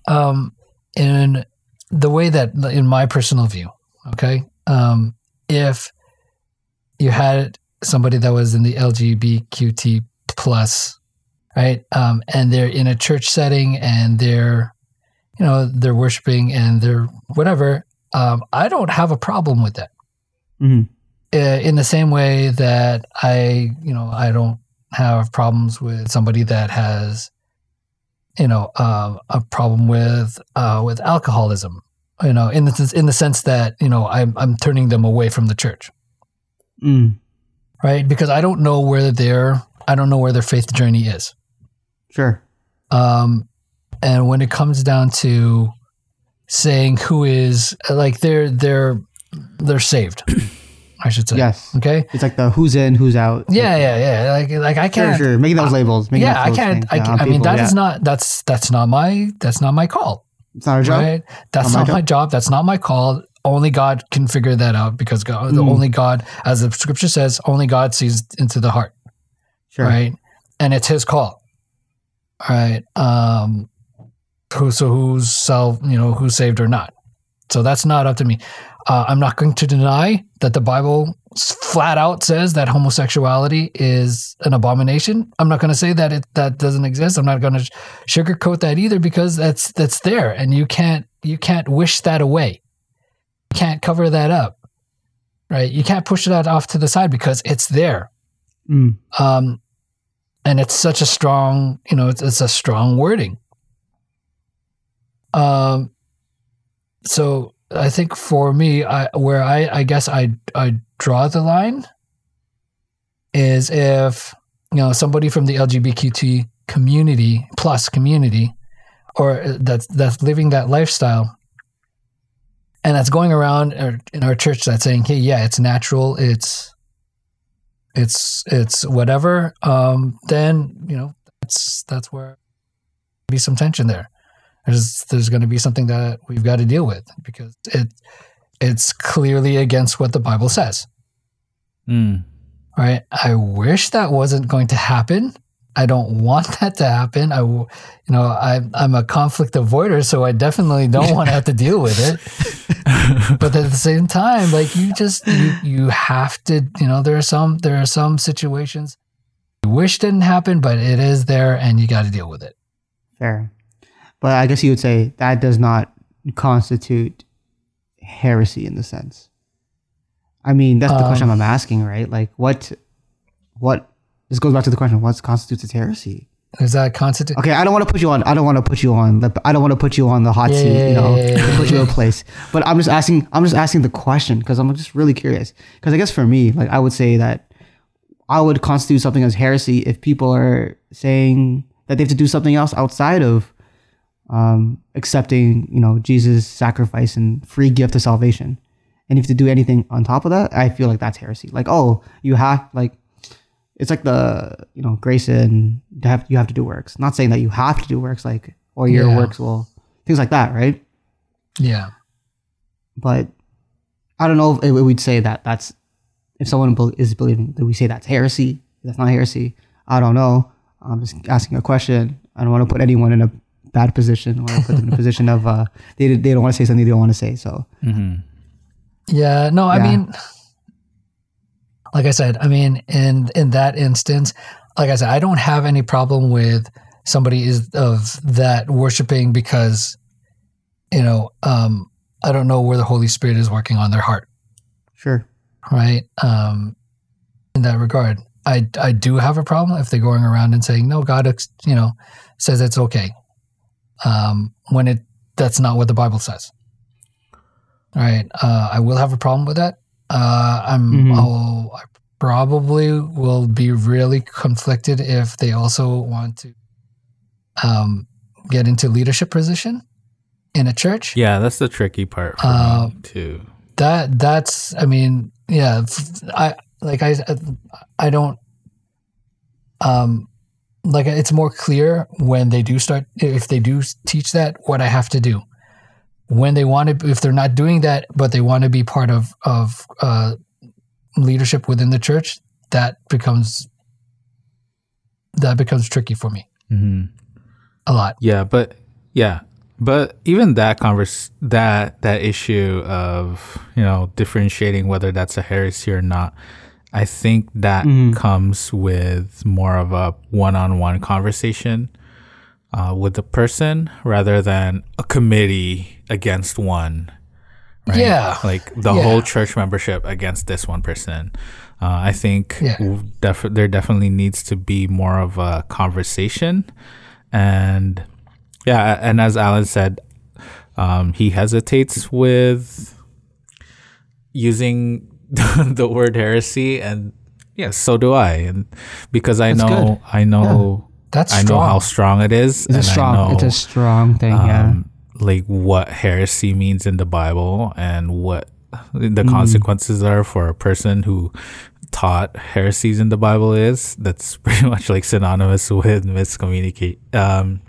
um in the way that in my personal view okay um if you had somebody that was in the lgbtqt plus right um and they're in a church setting and they're you know they're worshiping and they're whatever um i don't have a problem with that Mhm. uh, in the same way that I, you know, I don't have problems with somebody that has, you know, um, a problem with uh, with alcoholism. You know, in the sense- in the sense that you know I'm I'm turning them away from the church, Mm. right? Because I don't know where their I don't know where their faith journey is. Sure. Um, and when it comes down to saying who is like they're they're they're saved, I should say. Yes. Okay. It's like the who's in, who's out. Yeah, yeah, yeah. Like, like I can't. sure. Making those labels. Making yeah, I can't. I, I mean, people, that is yeah. not. That's that's not my. That's not my call. It's not our job. Right. That's Not my not my job. That's not my call. Only God can figure that out because God, the Mm. only God, as the scripture says, only God sees into the heart. Sure. Right. And it's His call. All right. Um. Who so who's self you know who's saved or not. So that's not up to me. Uh, I'm not going to deny that the Bible flat out says that homosexuality is an abomination. I'm not going to say that it that doesn't exist. I'm not going to sugarcoat that either because that's that's there, and you can't you can't wish that away. You can't cover that up, right? You can't push that off to the side because it's there. Mm. Um, and it's such a strong, you know, it's, it's a strong wording. Um, so I think for me, I where I I guess I I draw the line is if you know somebody from the LGBTQ community plus community, or that's that's living that lifestyle, and that's going around in our church that's saying, hey, yeah, it's natural, it's it's it's whatever. Um, then you know that's that's where be some tension there. There's there's going to be something that we've got to deal with because it it's clearly against what the Bible says. Mm. Right? I wish that wasn't going to happen. I don't want that to happen. I, w- you know, I, I'm a conflict avoider, so I definitely don't want to have to deal with it. But at the same time, like you just you, you have to, you know, there are some there are some situations you wish didn't happen, but it is there, and you got to deal with it. Fair. But I guess you would say that does not constitute heresy in the sense. I mean, that's the question Um, I'm asking, right? Like, what, what? This goes back to the question: What constitutes as heresy? Is that constitute? Okay, I don't want to put you on. I don't want to put you on. The, I don't want to put you on the hot Yeah, seat. yeah, You know, yeah, put you in a place. But I'm just asking. I'm just asking the question because I'm just really curious. Because I guess for me, like, I would say that I would constitute something as heresy if people are saying that they have to do something else outside of um, accepting, you know, Jesus' sacrifice and free gift of salvation. And if you do anything on top of that, I feel like that's heresy. Like, oh, you have like, it's like the you know grace and have you have to do works. Not saying that you have to do works, like or your Yeah. works will things like that, right? Yeah. But I don't know if we'd say that that's if someone is believing that we say that's heresy. That's not heresy. I don't know. I'm just asking a question. I don't want to put anyone in a bad position or put them in a position of uh, they they don't want to say something they don't want to say. So hmm Yeah, no, I Yeah. mean, like I said, I mean, in in that instance, like I said, I don't have any problem with somebody is of that worshiping because, you know, um, I don't know where the Holy Spirit is working on their heart, sure, right? Um, in that regard, I I do have a problem if they're going around and saying no, God, ex- you know, says it's okay, um, when it that's not what the Bible says. All right, uh, I will have a problem with that. Uh, I'm Mhm. I'll, I probably will be really conflicted if they also want to um, get into leadership position in a church. Yeah, that's the tricky part for Uh, me too. That that's I mean yeah I like I I don't um like it's more clear when they do start if they do teach that what I have to do. When they want to, if they're not doing that, but they want to be part of of uh, leadership within the church, that becomes that becomes tricky for me. Hmm a lot. Yeah, but yeah, but even that converse that that issue of you know differentiating whether that's a heresy or not, I think that comes with more of a one-on-one conversation uh, with the person rather than a committee against one. Right? Yeah. like the Yeah. whole church membership against this one person. Uh, I think Yeah. def- there definitely needs to be more of a conversation, and yeah, and as Alan said, um, he hesitates with using the word heresy, and yeah, so do I, and because I That's know, good. I know, That's I know how strong it is, It's strong. Know, it's a strong thing. yeah. um, like what heresy means in the Bible and what the Mm. consequences are for a person who taught heresies in the Bible is. That's pretty much like synonymous with miscommunicate, um,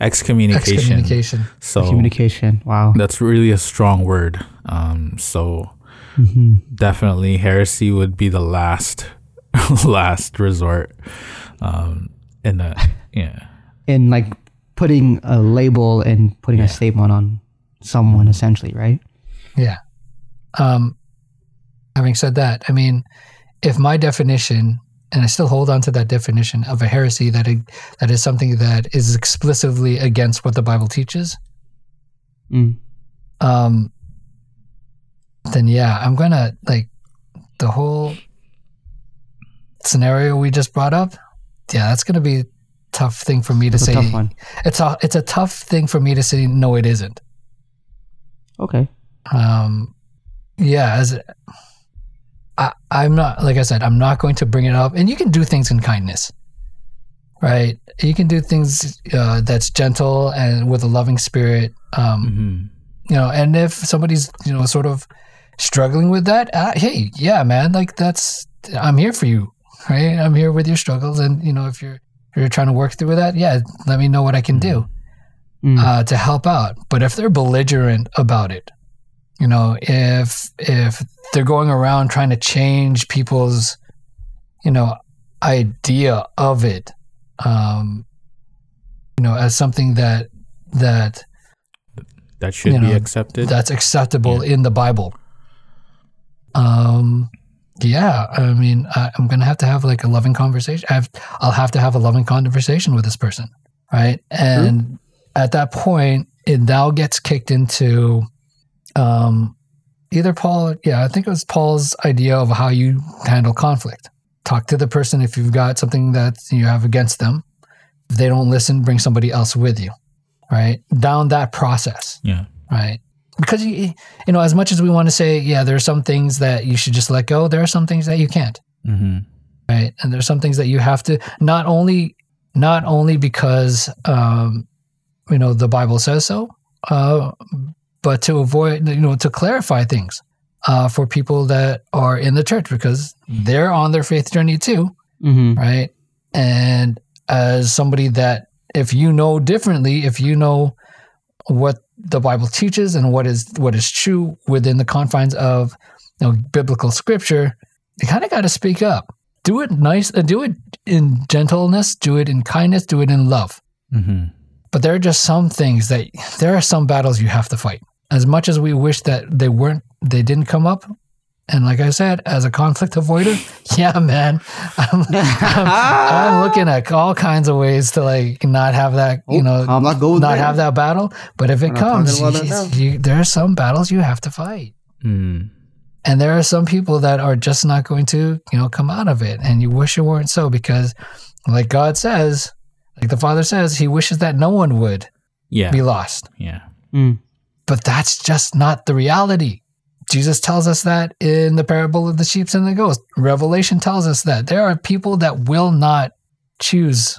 excommunication. Excommunication. So Communication. Wow. that's really a strong word. Um, so Mm-hmm. definitely heresy would be the last, last resort. Um, in the yeah. In like putting a label and putting a statement on someone, essentially, right? Yeah. Um, having said that, I mean, if my definition, and I still hold on to that definition of a heresy, that it, that is something that is explicitly against what the Bible teaches, Mm. um, then yeah, I'm gonna like the whole scenario we just brought up. Yeah, that's gonna be a tough thing for me to It's a say. It's a it's a tough thing for me to say. No, it isn't. Okay. um yeah as I, i'm not like i said i'm not going to bring it up and you can do things in kindness right you can do things uh, that's gentle and with a loving spirit um hmm you know and if somebody's you know sort of struggling with that uh, hey yeah man like that's i'm here for you right i'm here with your struggles and you know if you're if you're trying to work through that yeah let me know what i can do Mm. uh, to help out. But if they're belligerent about it, you know, if if they're going around trying to change people's, you know, idea of it, um, you know, as something that that That should You be know, accepted. that's acceptable in the Bible. Um, yeah, I mean, I, I'm gonna have to have like a loving conversation. I have, I'll have to have a loving conversation with this person, right? And at that point, it now gets kicked into, um, either Paul. Yeah, I think it was Paul's idea of how you handle conflict. Talk to the person if you've got something that you have against them. If they don't listen, bring somebody else with you, right? Down that process yeah. right because you you know as much as we want to say yeah there are some things that you should just let go there are some things that you can't hmm right and there's some things that you have to not only not only because um you know the bible says so uh but to avoid you know to clarify things uh for people that are in the church because they're on their faith journey too Mm-hmm. right? And as somebody that, if you know differently, if you know what the Bible teaches and what is what is true within the confines of you know, biblical scripture, you kind of got to speak up. Do it nice, uh, do it in gentleness, do it in kindness, do it in love. hmm But there are just some things that there are some battles you have to fight. As much as we wish that they weren't, they didn't come up. And like I said, as a conflict avoider, yeah, man, I'm, I'm, I'm looking at all kinds of ways to like not have that, you know, I'm not going not have that battle. But if it not talking comes, about you- you- there are some battles you have to fight. Mm. And there are some people that are just not going to, you know, come out of it. And you wish it weren't so because, like God says, like the Father says, He wishes that no one would Yeah. be lost. Yeah. Mm. But that's just not the reality. Jesus tells us that in the parable of the sheep and the goats. Revelation tells us that. There are people that will not choose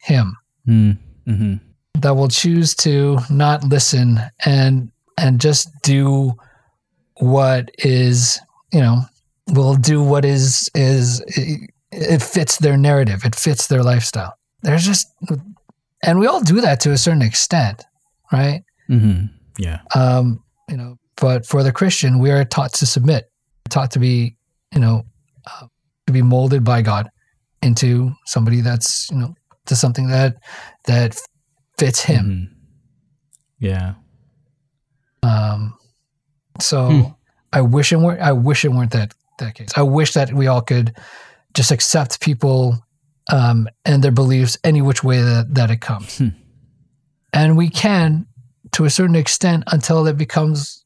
Him, Mm. hmm that will choose to not listen and and just do what is you know will do what is is it, it fits their narrative. It fits their lifestyle. There's just and we all do that to a certain extent right? Hmm Yeah. Um, you know, but for the Christian, we are taught to submit, taught to be, you know, uh, to be molded by God into somebody that's, you know, to something that that fits Him. Mhm. Yeah. Um, so Hmm. I wish it weren't. I wish it weren't that that case. I wish that we all could just accept people um, and their beliefs any which way that, that it comes, Hmm. and we can to a certain extent until it becomes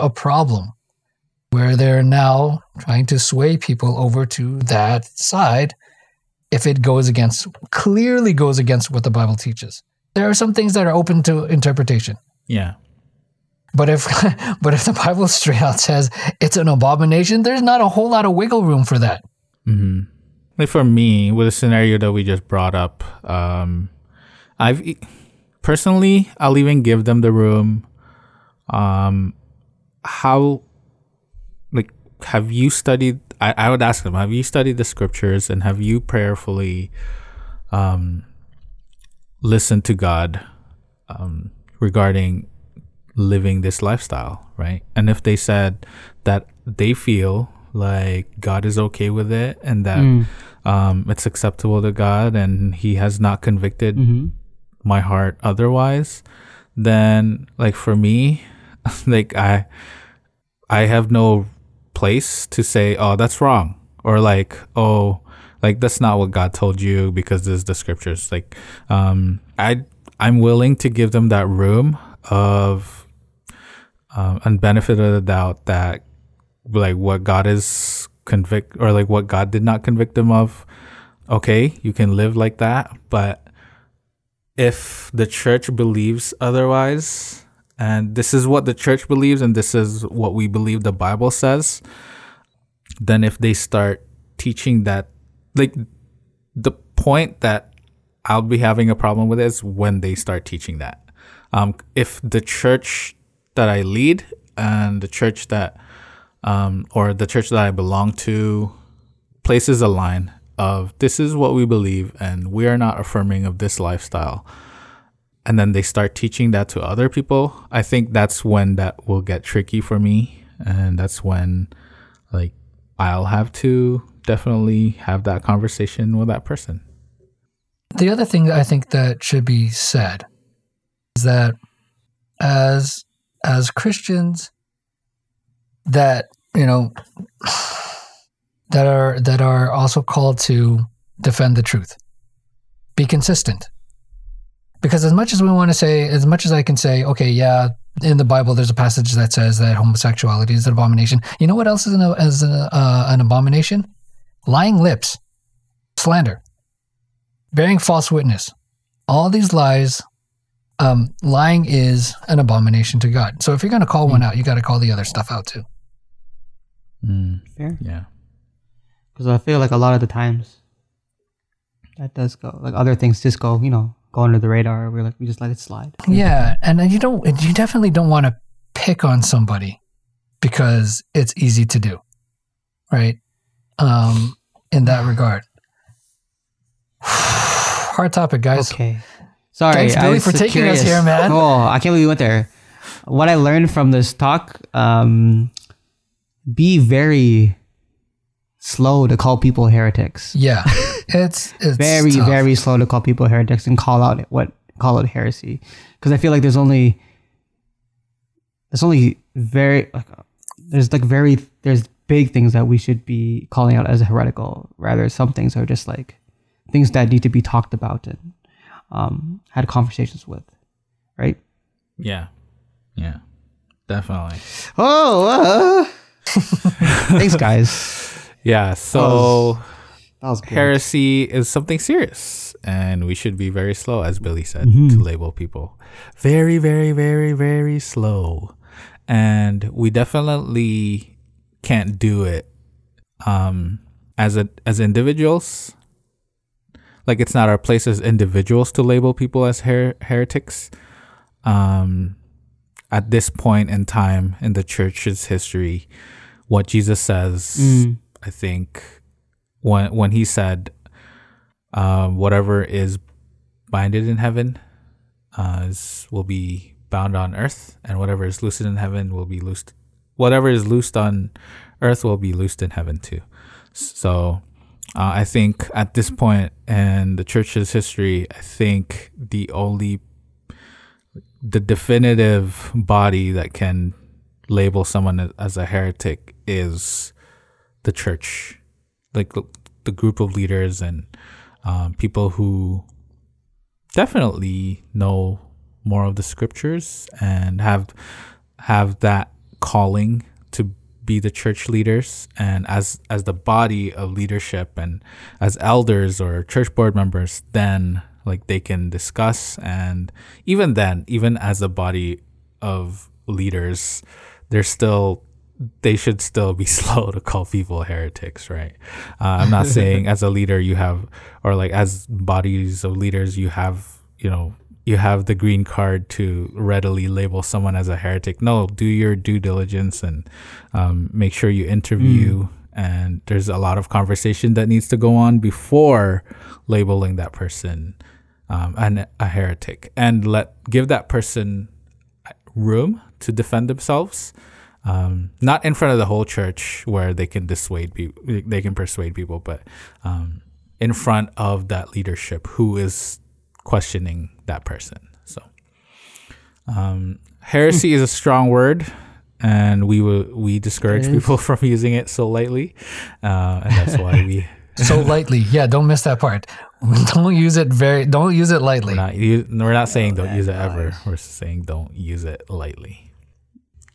a problem where they're now trying to sway people over to that side if it goes against clearly goes against what the bible teaches there are some things that are open to interpretation Yeah. but if but if the Bible straight out says it's an abomination, there's not a whole lot of wiggle room for that. hmm Like for me, with the scenario that we just brought up, um, I've personally, I'll even give them the room. Um, how, like, have you studied? I, I would ask them, have you studied the scriptures and have you prayerfully, um, listened to God, um, regarding living this lifestyle, right? And if they said that they feel like God is okay with it and that Mm. um, it's acceptable to God and He has not convicted Mm-hmm. my heart otherwise, then like for me, like I, I have no place to say, oh, that's wrong, or like, oh, like that's not what God told you because this is the scriptures. Like, um, I, I'm willing to give them that room of, um, and benefit of the doubt that, like, what God is convict or like what God did not convict them of. Okay, you can live like that, but if the church believes otherwise, and this is what the church believes, and this is what we believe the Bible says, then if they start teaching that, like the point that I'll be having a problem with is when they start teaching that. Um, if the church that I lead and the church that, um, or the church that I belong to, places a line of this is what we believe and we are not affirming of this lifestyle and then they start teaching that to other people i think that's when that will get tricky for me and that's when like i'll have to definitely have that conversation with that person The other thing I think that should be said is that as as Christians that, you know, that are that are also called to defend the truth. Be consistent. Because as much as we want to say, as much as I can say, okay, yeah, in the Bible there's a passage that says that homosexuality is an abomination. You know what else is an, is an, uh, an abomination? Lying lips, slander, bearing false witness. All these lies, um, lying is an abomination to God. So if you're going to call one out, you got to call the other stuff out too. mm, Fair. yeah Because I feel like a lot of the times that does go. Like other things just go, you know, go under the radar. We're like, we just let it slide. Yeah, and you don't, you definitely don't want to pick on somebody because it's easy to do, right? Um, in that regard, hard topic, guys. Okay. Sorry, Thanks, Billy, for taking us here, man. Oh, I can't believe we went there. What I learned from this talk, um, be very slow to call people heretics. Yeah, it's it's very, tough. very slow to call people heretics and call out what call it heresy. Because I feel like there's only there's only very like there's like very there's big things that we should be calling out as heretical. Rather, some things are just like things that need to be talked about and um, had conversations with, right? yeah yeah definitely Oh, uh, thanks, guys. yeah so That was good. heresy is something serious and we should be very slow as billy said Mm-hmm. to label people very very very very slow and we definitely can't do it um as a as individuals like it's not our place as individuals to label people as her- heretics um at this point in time in the church's history what jesus says Mm. i think when when he said um, whatever is binded in heaven uh, is, will be bound on earth, and whatever is loosed in heaven will be loosed. Whatever is loosed on earth will be loosed in heaven too. So uh, I think at this point in the church's history, I think the only the definitive body that can label someone as a heretic is the church, like the group of leaders and um, people who definitely know more of the scriptures and have have that calling to be the church leaders. And as as the body of leadership and as elders or church board members then like they can discuss. And even then even as a body of leaders they're still they should still be slow to call people heretics, right? Uh, I'm not saying as a leader you have, or like as bodies of leaders you have, you know, you have the green card to readily label someone as a heretic. No, do your due diligence and um, make sure you interview. Mm. And there's a lot of conversation that needs to go on before labeling that person um, an, a heretic, and let give that person room to defend themselves um, not in front of the whole church where they can dissuade people, they can persuade people, but um, in front of that leadership who is questioning that person. So, um, heresy is a strong word, and we will we discourage people from using it so lightly, uh, and that's why we. so lightly, yeah. Don't miss that part. Don't use it very. Don't use it lightly. We're not, we're not saying don't use it ever. We're saying don't use it lightly.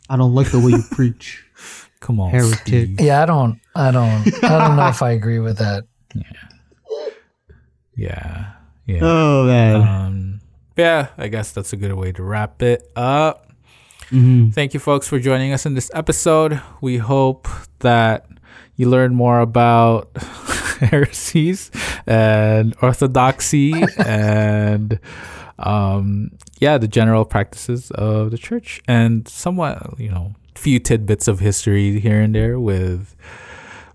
I don't like the way you preach. Come on, heretic. Steve. Yeah, I don't. I don't. I don't know if I agree with that. Yeah. Yeah. Yeah. Oh man. Um, yeah, I guess that's a good way to wrap it up. Mm-hmm. Thank you, folks, for joining us in this episode. We hope that you learn more about heresies and orthodoxy and um, yeah, the general practices of the church and somewhat, you know, few tidbits of history here and there with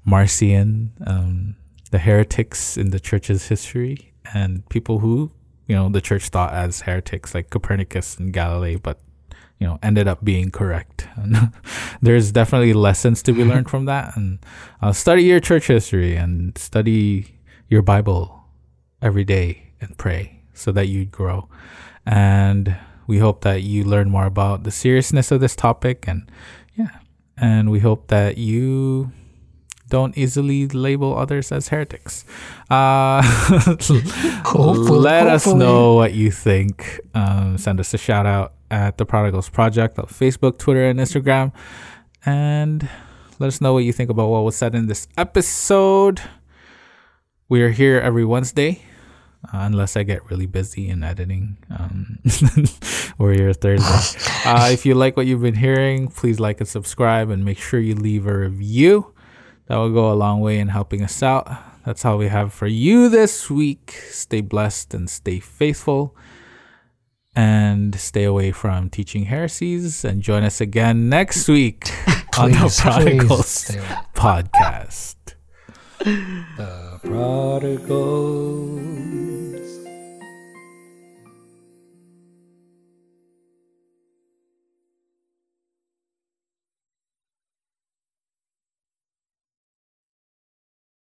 Marcion, um, the heretics in the church's history, and people who, you know, the church thought as heretics, like Copernicus and Galilei, but you know, ended up being correct. And there's definitely lessons to be learned from that. And uh, study your church history and study your Bible every day and pray so that you grow. And we hope that you learn more about the seriousness of this topic. And yeah, and we hope that you don't easily label others as heretics. Uh, hopefully, let us know what you think. Um, send us a shout out at the Prodigals Project on Facebook, Twitter, and Instagram. And let us know what you think about what was said in this episode. We are here every Wednesday uh, unless I get really busy in editing um, or your Thursday. Uh, if you like what you've been hearing, please like and subscribe and make sure you leave a review. That will go a long way in helping us out. That's all we have for you this week. Stay blessed and stay faithful. And stay away from teaching heresies. And join us again next week on the Prodigals podcast. The Prodigals.